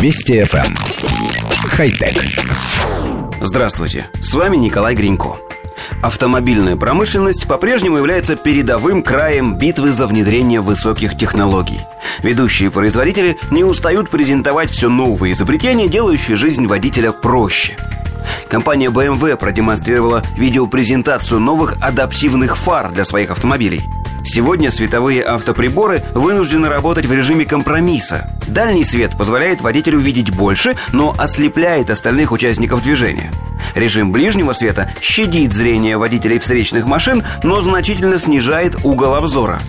Вести FM. Эм. Хай-тек. Здравствуйте, с вами Николай Гринько. Автомобильная промышленность по-прежнему является передовым краем битвы за внедрение высоких технологий. Ведущие производители не устают презентовать все новые изобретения, делающие жизнь водителя проще. Компания BMW продемонстрировала видеопрезентацию новых адаптивных фар для своих автомобилей – Сегодня световые автоприборы вынуждены работать в режиме компромисса. Дальний свет позволяет водителю видеть больше, но ослепляет остальных участников движения. Режим ближнего света щадит зрение водителей встречных машин, но значительно снижает угол обзора.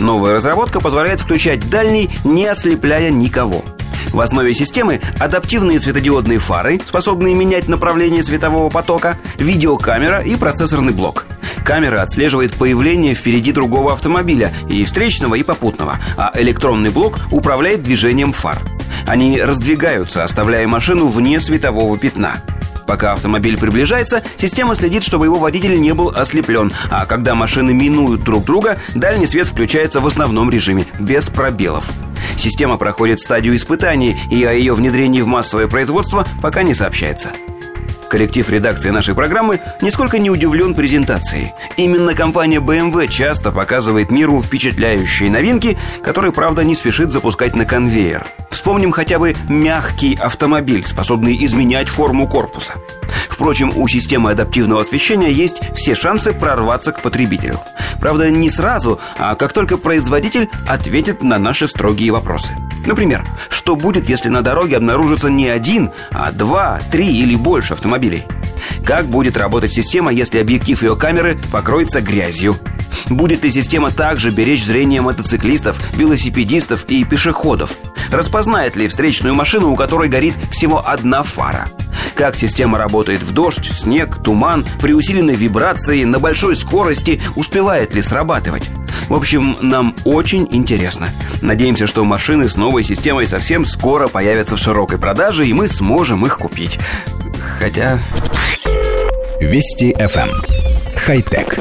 Новая разработка позволяет включать дальний, не ослепляя никого. В основе системы адаптивные светодиодные фары, способные менять направление светового потока, видеокамера и процессорный блок. Камера отслеживает появление впереди другого автомобиля, и встречного, и попутного, а электронный блок управляет движением фар. Они раздвигаются, оставляя машину вне светового пятна. Пока автомобиль приближается, система следит, чтобы его водитель не был ослеплен, а когда машины минуют друг друга, дальний свет включается в основном режиме, без пробелов. Система проходит стадию испытаний, и о ее внедрении в массовое производство пока не сообщается. Коллектив редакции нашей программы нисколько не удивлен презентацией. Именно компания BMW часто показывает миру впечатляющие новинки, которые, правда, не спешит запускать на конвейер. Вспомним хотя бы мягкий автомобиль, способный изменять форму корпуса. Впрочем, у системы адаптивного освещения есть все шансы прорваться к потребителю. Правда, не сразу, а как только производитель ответит на наши строгие вопросы. Например, что будет, если на дороге обнаружится не один, а два, три или больше автомобилей? Как будет работать система, если объектив ее камеры покроется грязью? Будет ли система также беречь зрение мотоциклистов, велосипедистов и пешеходов? Распознает ли встречную машину, у которой горит всего одна фара? Как система работает в дождь, снег, туман, при усиленной вибрации, на большой скорости, успевает ли срабатывать? В общем, нам очень интересно. Надеемся, что машины с новой системой совсем скоро появятся в широкой продаже, и мы сможем их купить. Хотя... Вести FM. Эм. Хай-тек.